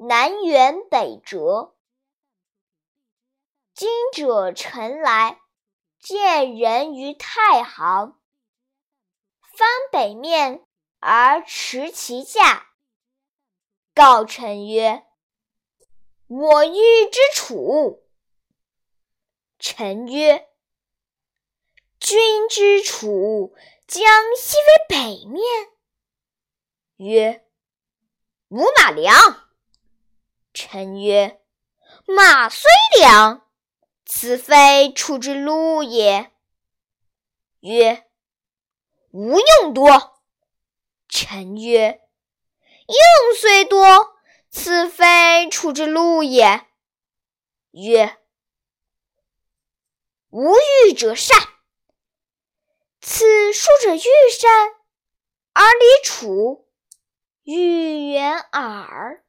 南辕北辙。今者臣来，见人于太行，翻北面而持其驾。告臣曰：“我欲之楚。”臣曰：“君之楚将西为北面？”曰：“吾马良。”臣曰：“马虽良，此非楚之路也。”曰：“吾用多。”臣曰：“用虽多，此非楚之路也。”曰：“无欲者善。此书者欲善，而离楚，欲远耳。”